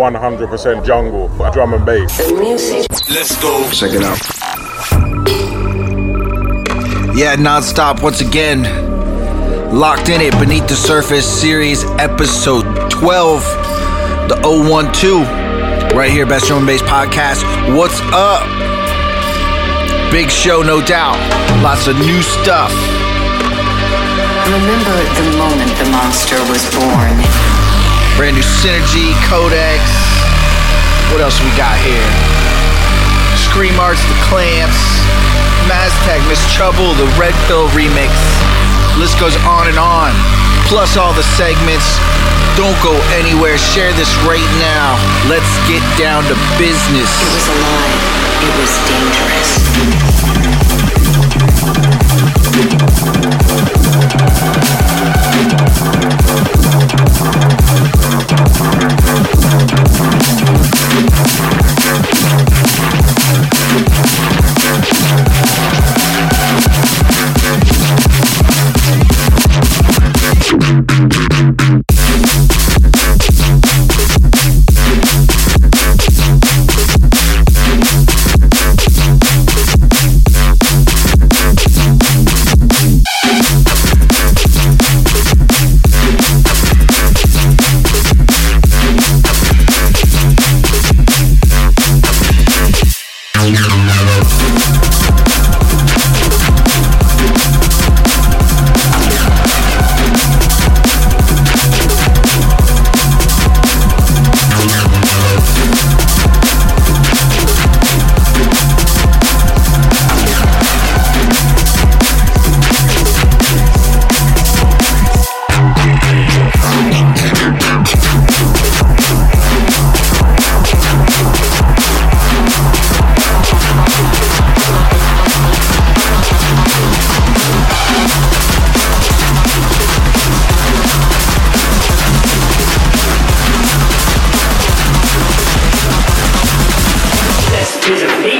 100% jungle, drum and bass. Let's go. Check it out. Yeah, nonstop once again. Locked in it beneath the surface series episode 12, the 012, right here, Best Drum and Bass podcast. What's up? Big show, no doubt. Lots of new stuff. Remember the moment the monster was born. Brand new Synergy, Codex. What else we got here? Scream Arts, The Clamps, Maztek, Miss Trouble, the Red Pill remix. List goes on and on. Plus all the segments. Don't go anywhere. Share this right now. Let's get down to business. It was alive. It was dangerous. Jesus.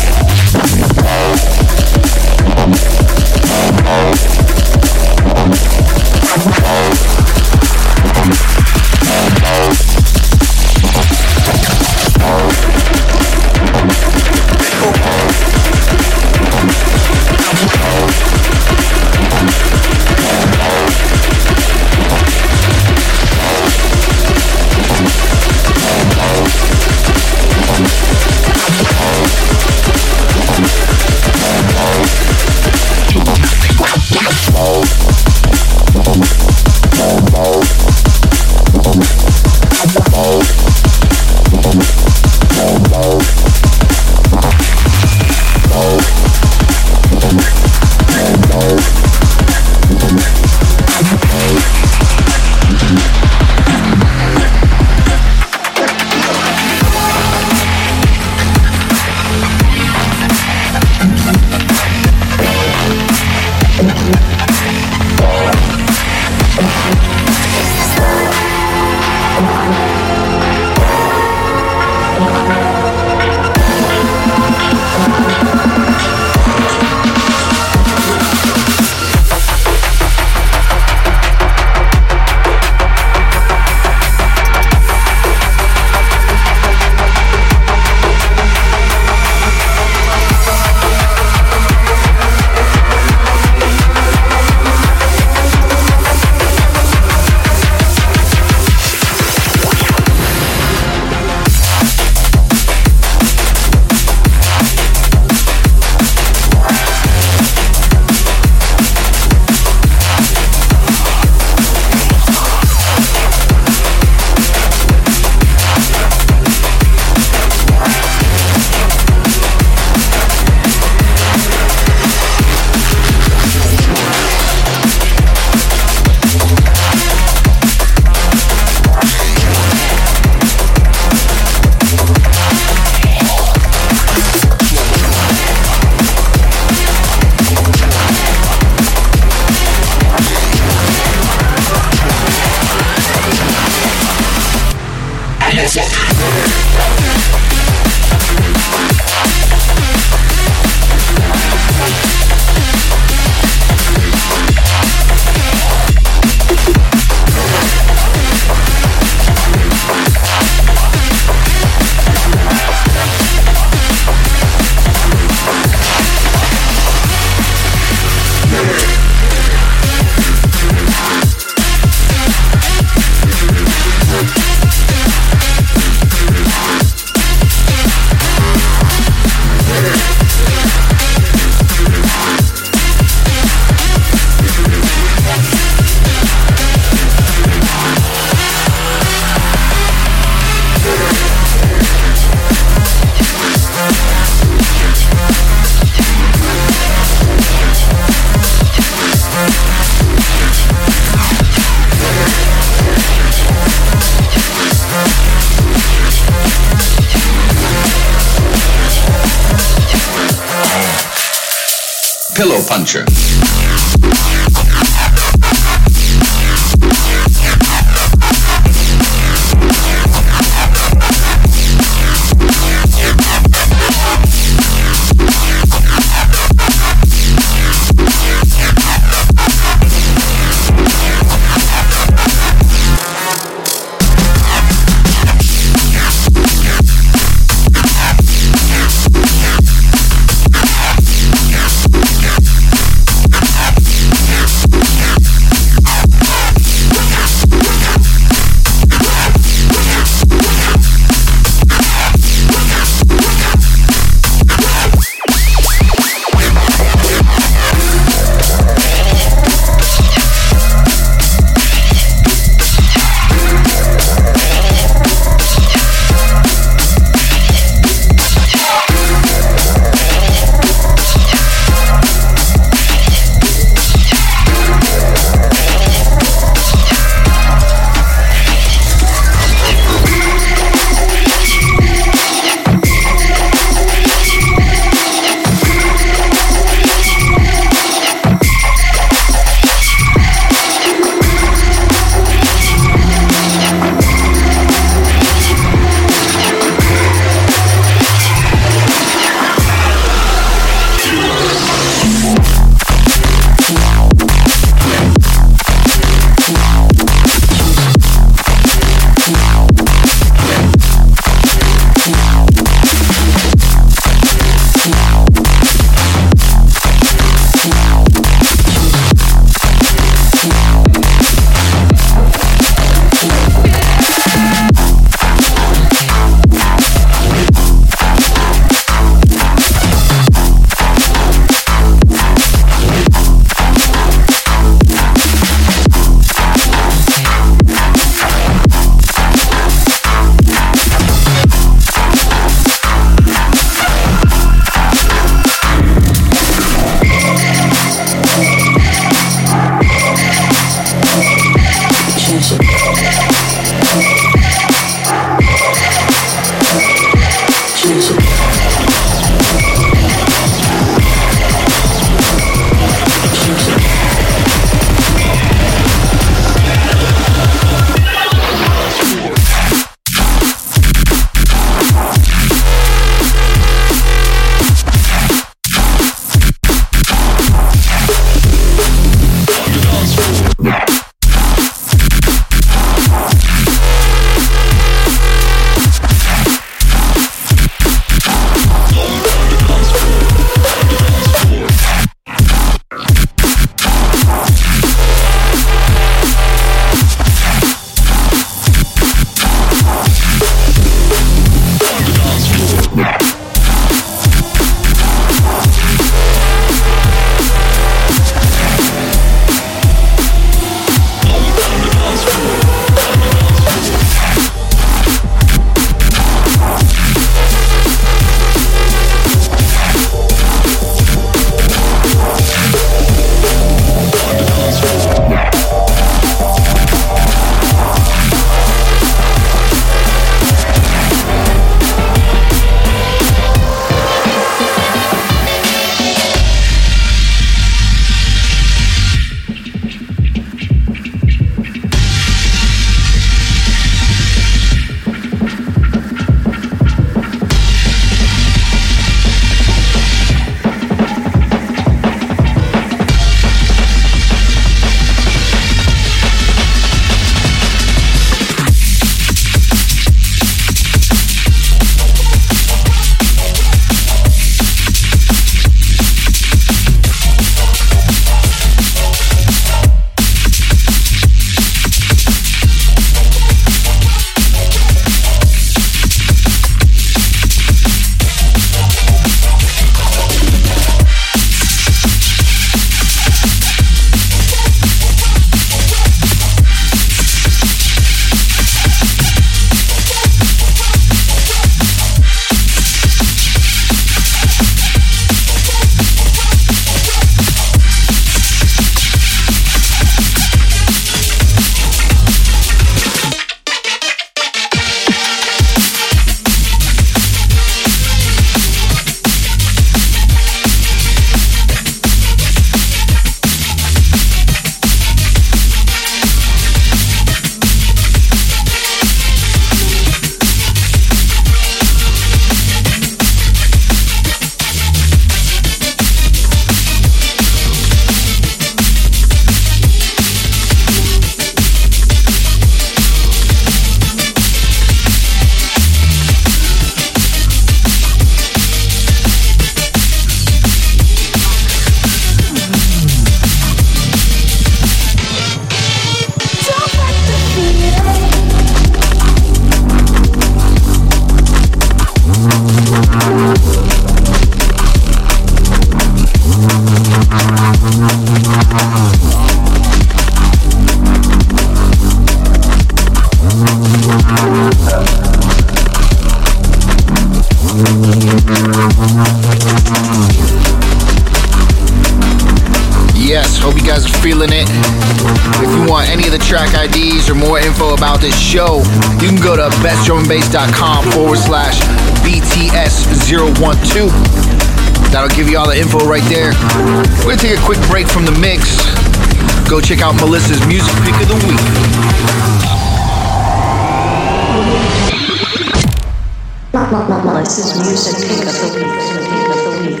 Melissa's music pick of the week. Pick of the week.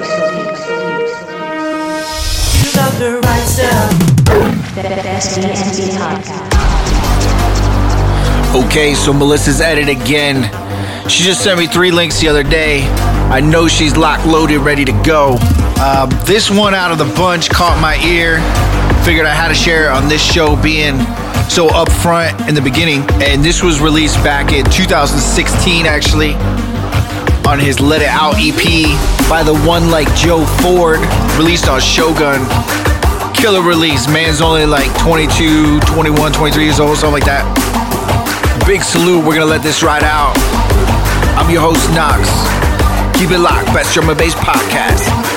You love the right stuff. Best DNB podcast. Okay, so Melissa's at it again. She just sent me three links the other day. I know she's locked, loaded, ready to go. Uh, this one out of the bunch caught my ear. Figured I had to share it on this show, being so upfront in the beginning. And this was released back in 2016, actually, on his Let It Out EP by the one like Joe Ford, released on Shogun. Killer release. Man's only like 22, 21, 23 years old, something like that big salute. We're gonna let this ride out. I'm your host, Knox. Keep it locked. Best Drum and Bass Podcast.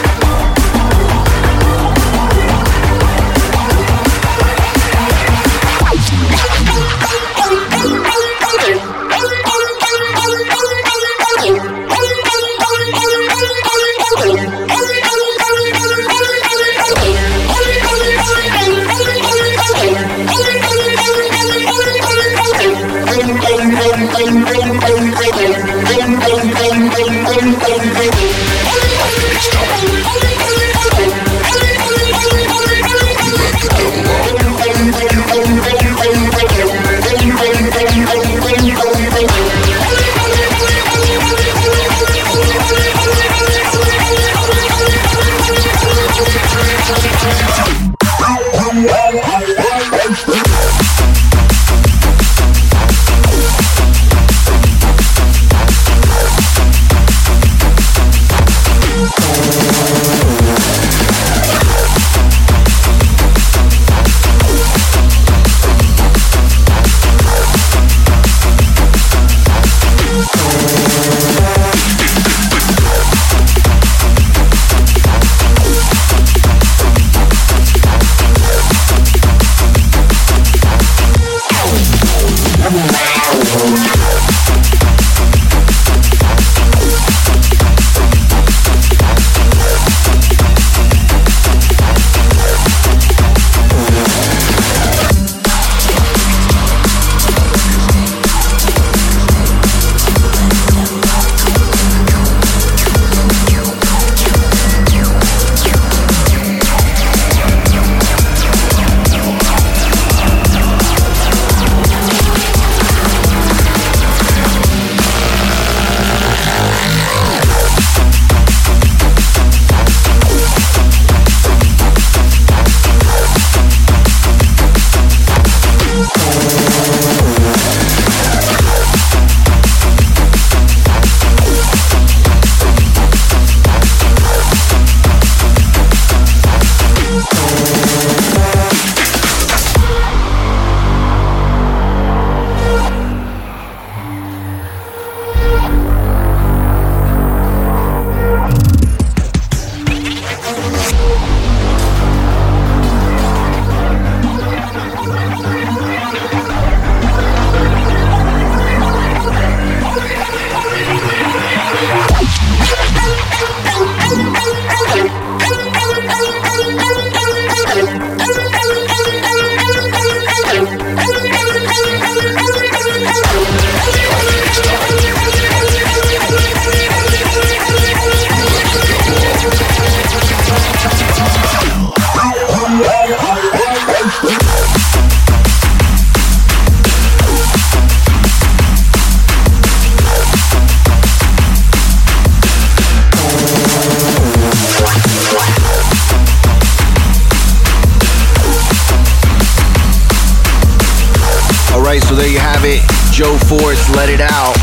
Have it. Joe Ford's Let It Out.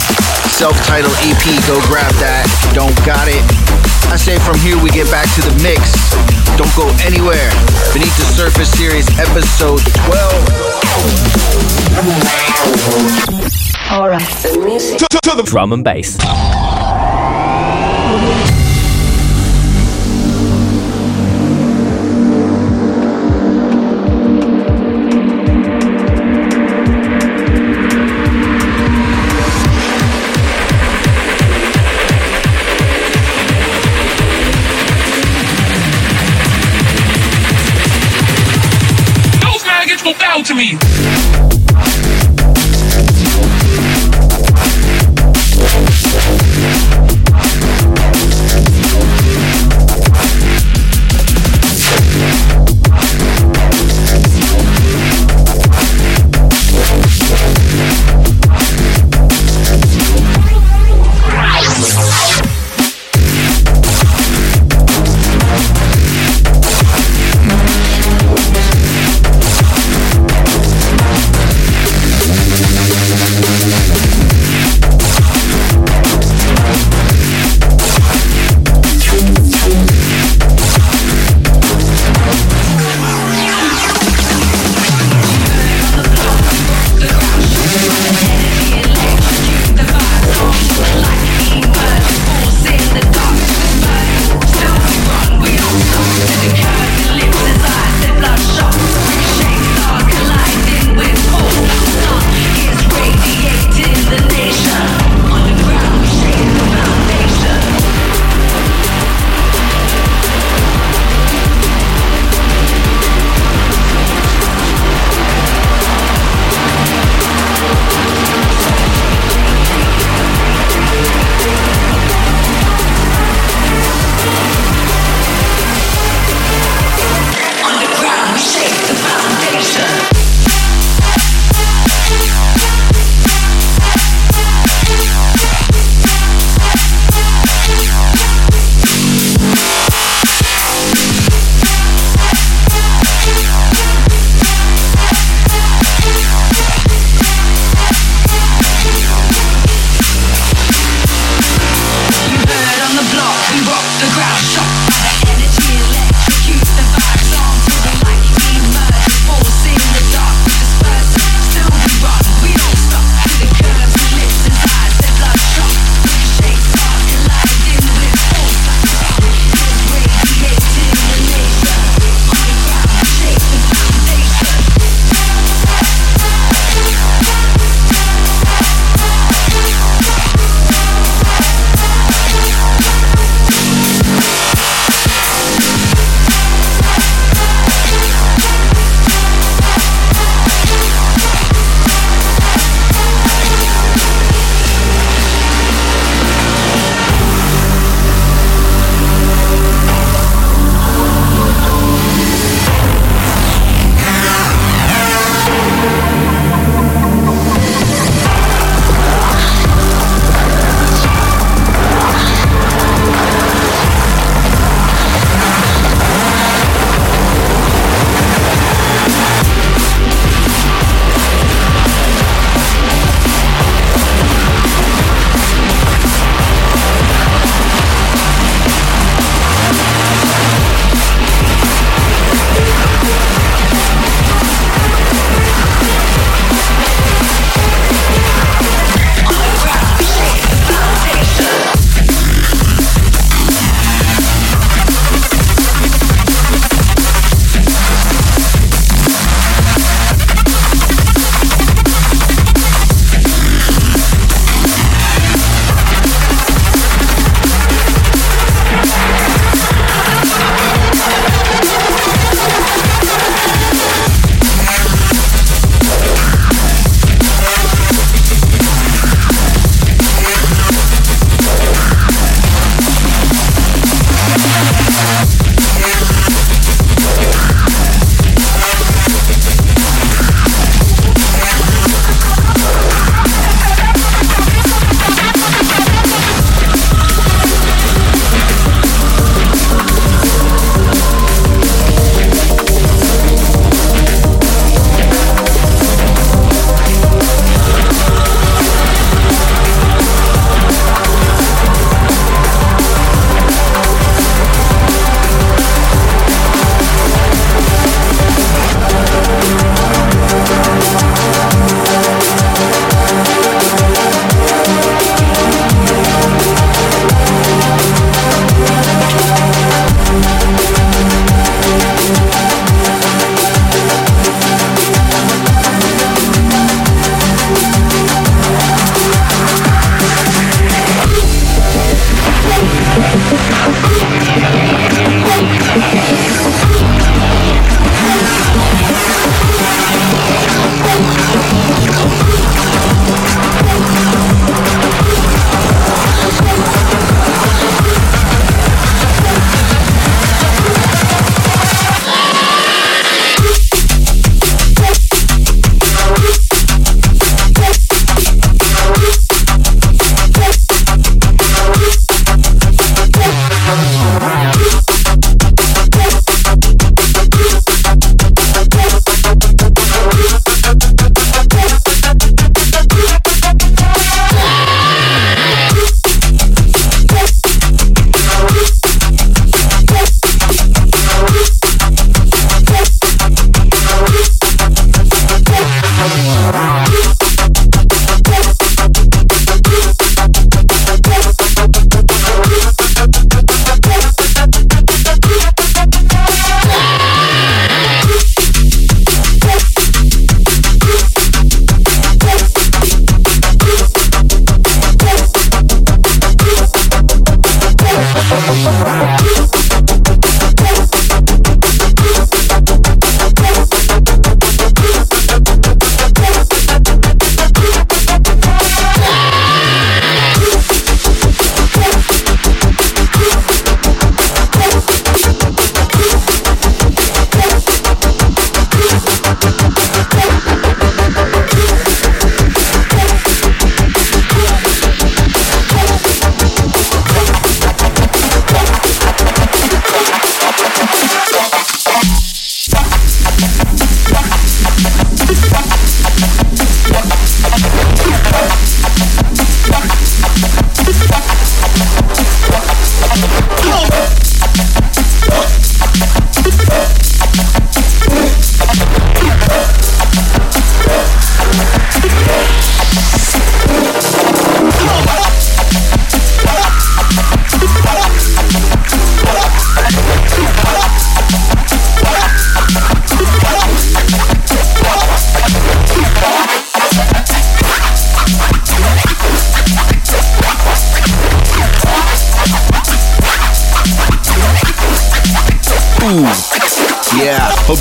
Self-titled EP. Go grab that. Don't got it. I say from here we get back to the mix. Don't go anywhere. Beneath the Surface Series, episode 12. Alright, the music. To, to the drum and bass. To me.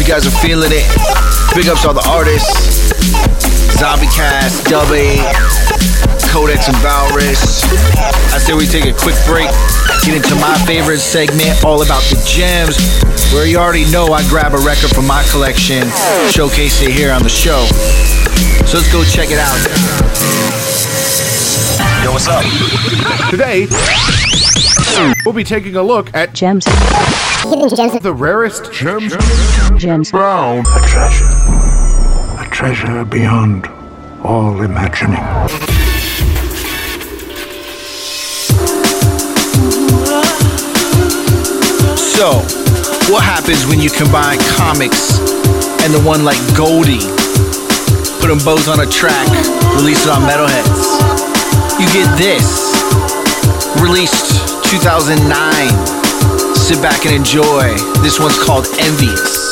Guys are feeling it. Big ups to all the artists. Zombie Cats, Dub 8, Codex and Valrus. I say we take a quick break, get into my favorite segment, all about the gems, where you already know I grab a record from my collection, showcase it here on the show. So let's go check it out. Yo, what's up? Today, we'll be taking a look at Gems. the rarest gems Gems. found. A treasure. A treasure beyond all imagining. So, what happens when you combine Commix and the one like Goldie? Put them both on a track, release it on Metalheadz. You get this. Released 2009. Sit back and enjoy. This one's called Envious.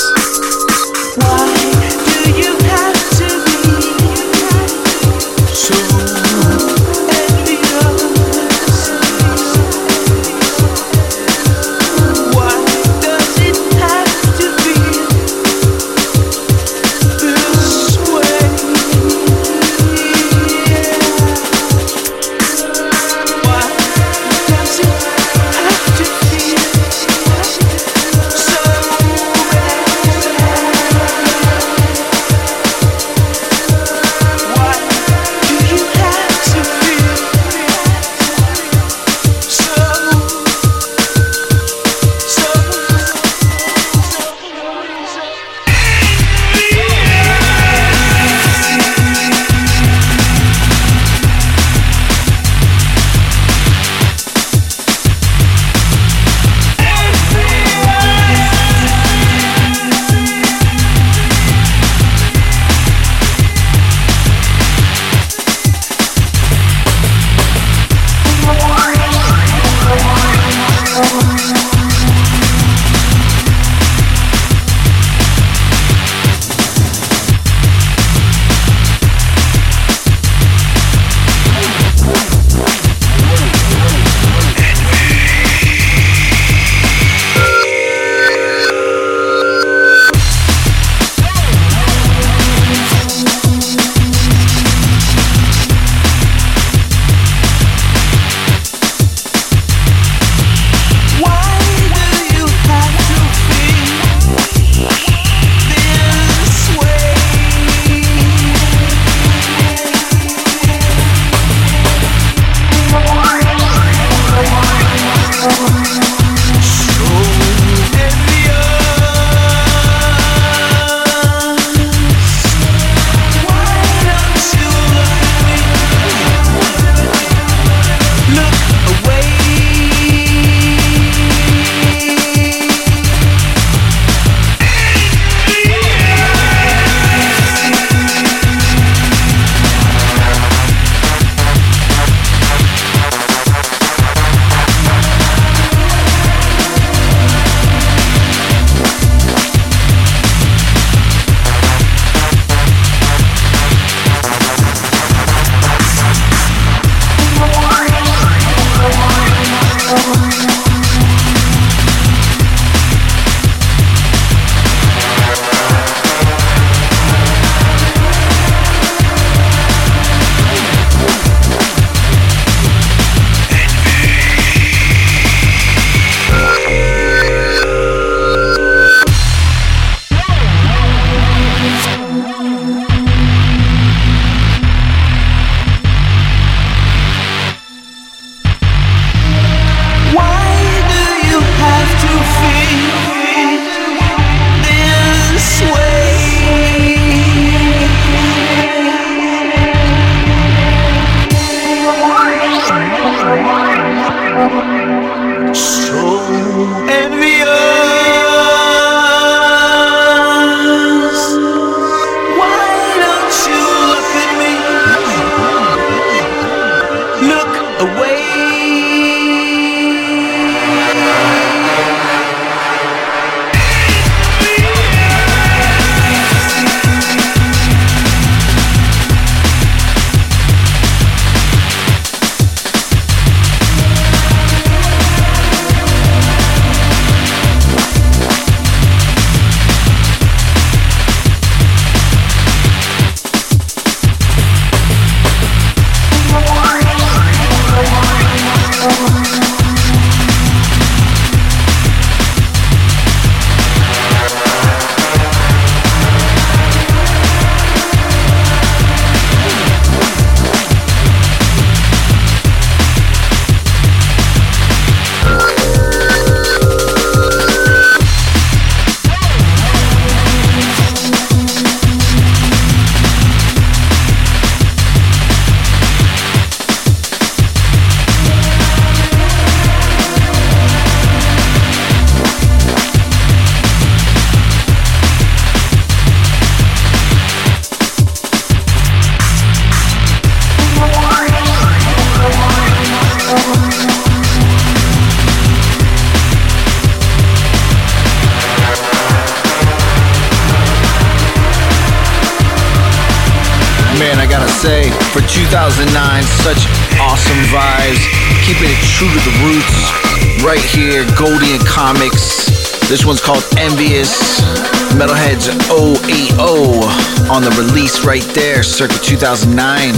and I gotta say, for 2009, such awesome vibes. Keeping it true to the roots. Right here, Goldie and Commix. This one's called Envious. Metalheadz 080 on the release right there, circa 2009.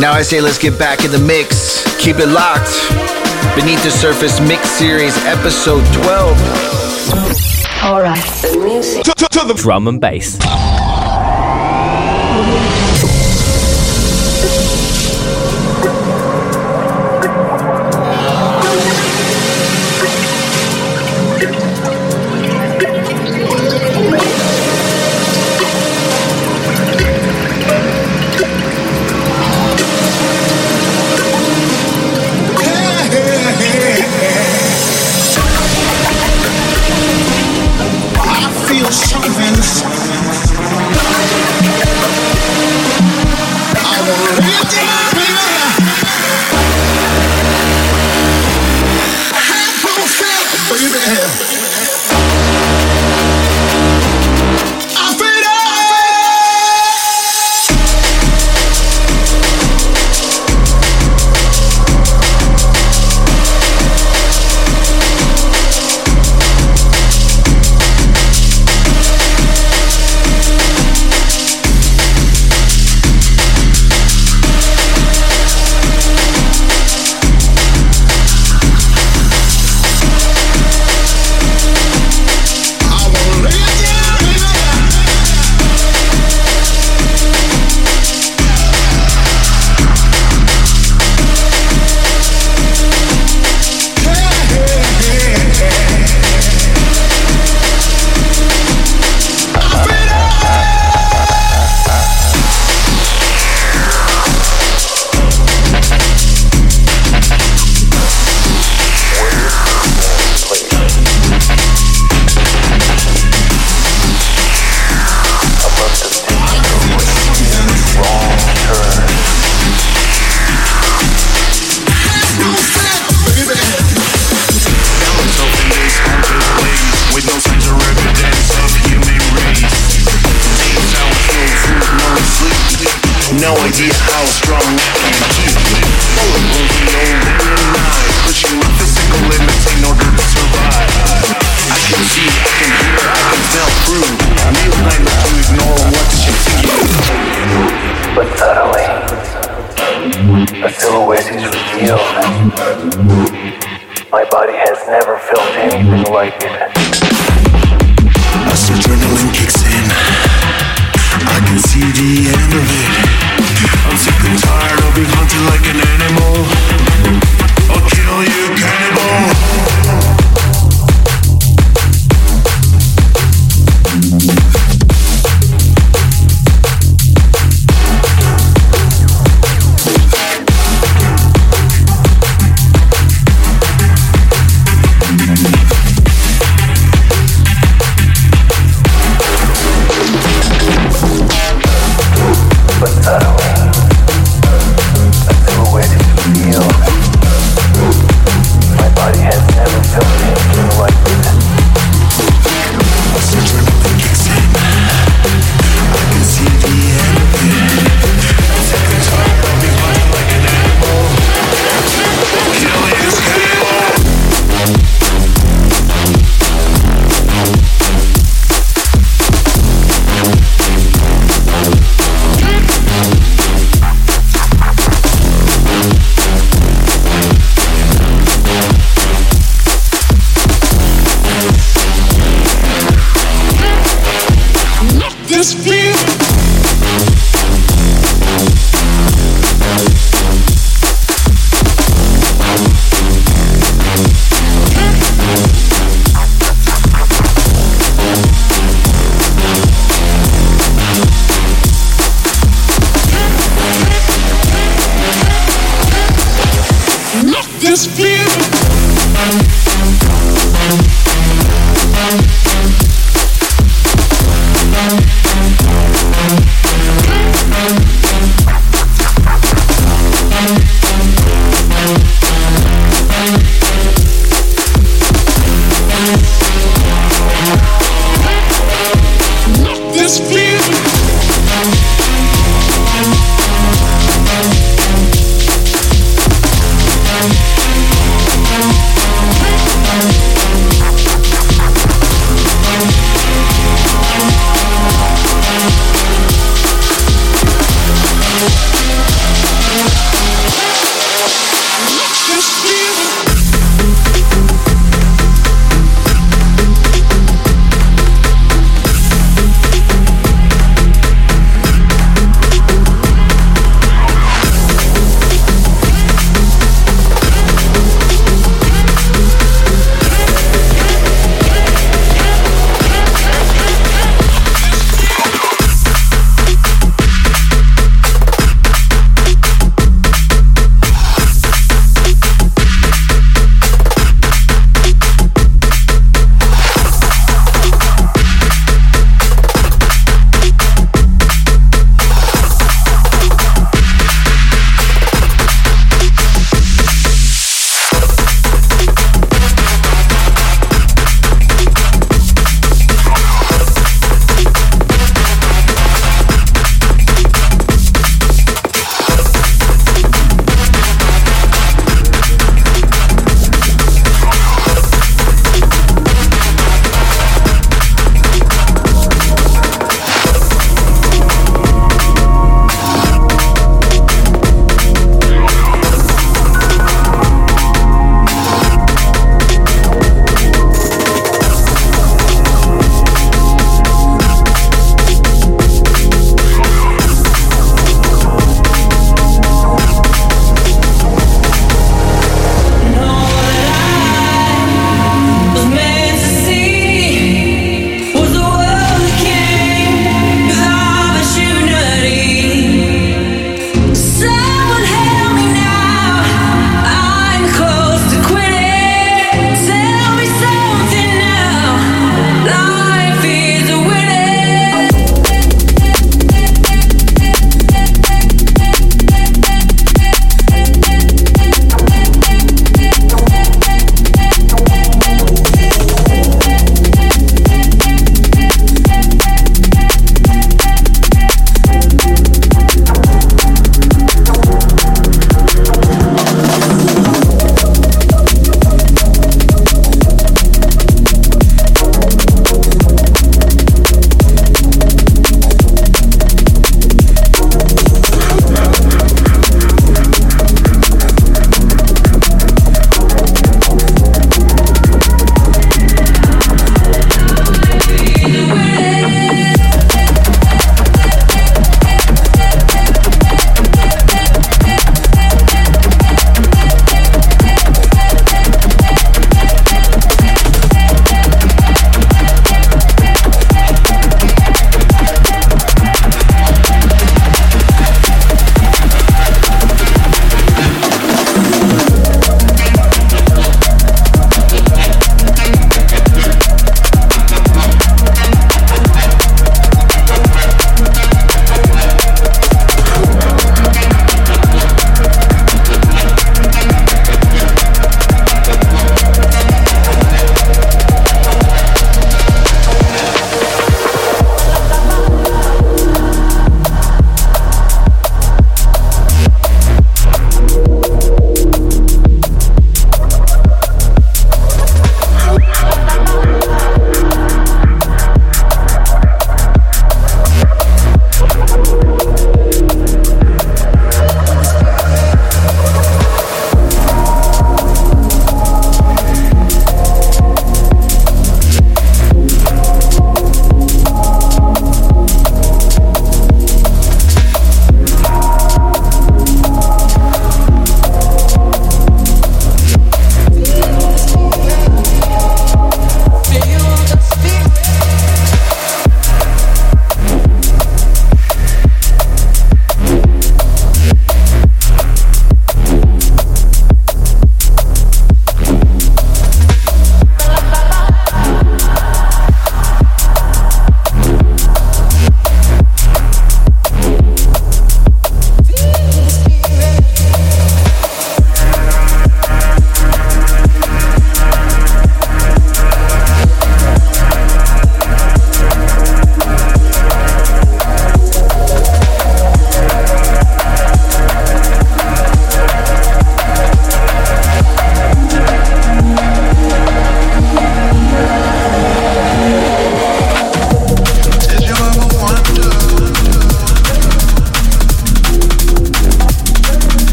Now I say let's get back in the mix. Keep it locked. Beneath the Surface Mix Series, Episode 12. All right, the music. To, to, to the drum and bass. right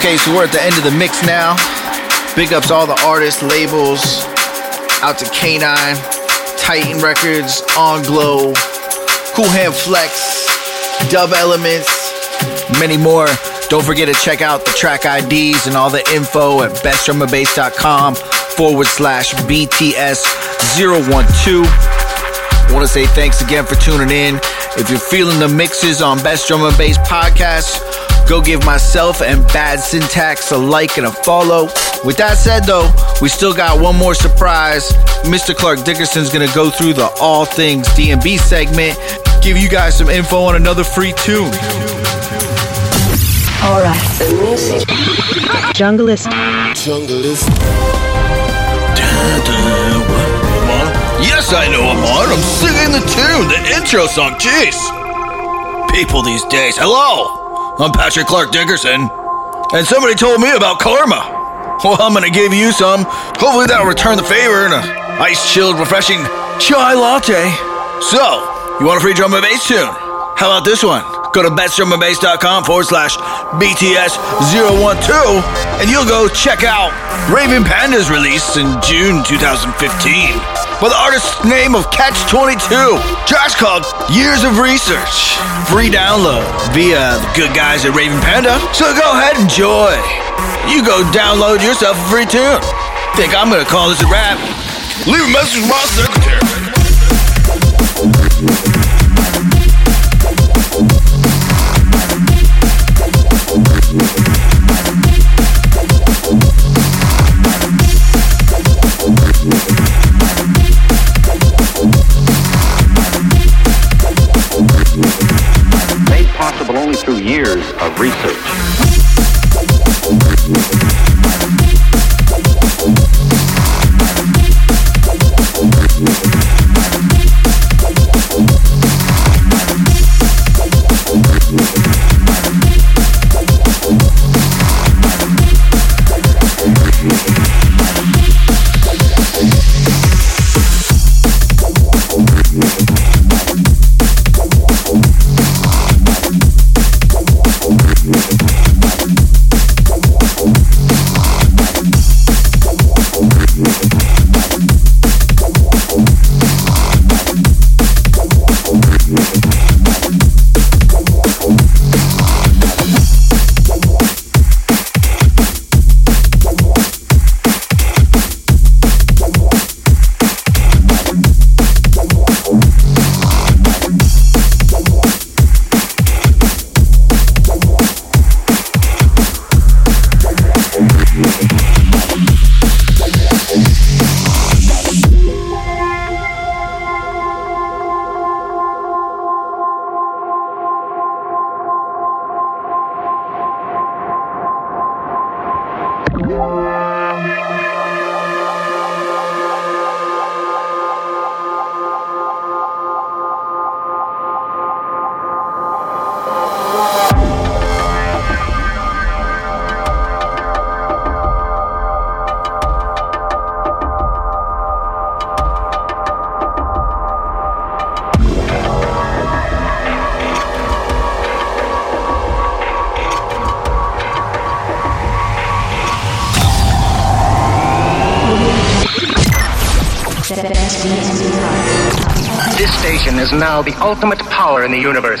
Okay, so we're at the end of the mix now. Big ups all the artists, labels, out to K9, Titan Records, On Glow, Cool Hand Flex, Dub Elements, many more. Don't forget to check out the track IDs and all the info at bestdrumandbass.com forward slash BTS012. I want to say thanks again for tuning in. If you're feeling the mixes on Best Drum and Bass Podcast, go give myself and Bad Syntax a like and a follow. With that said, though, we still got one more surprise. Mr. Clark Dickerson's gonna go through the All Things DnB segment, give you guys some info on another free tune. Alright, the music. Junglist. Junglist. Yes, I know I'm on. I'm singing the tune, the intro song. Jeez. People these days. Hello. I'm Patrick Clark Dickerson. And somebody told me about karma. Well, I'm gonna give you some. Hopefully that'll return the favor in a ice chilled, refreshing chai latte. So, you want a free drum and bass tune? How about this one? Go to bestdrumandbass.com forward slash BTS012 and you'll go check out Raven Panda's release in June 2015 by the artist's name of Catch22. Track's called Years of Research. Free download via the good guys at Raven Panda. So go ahead and enjoy. You go download yourself a free tune. Think I'm gonna call this a rap? Leave a message with my secretary. Of research. This station is now the ultimate power in the universe.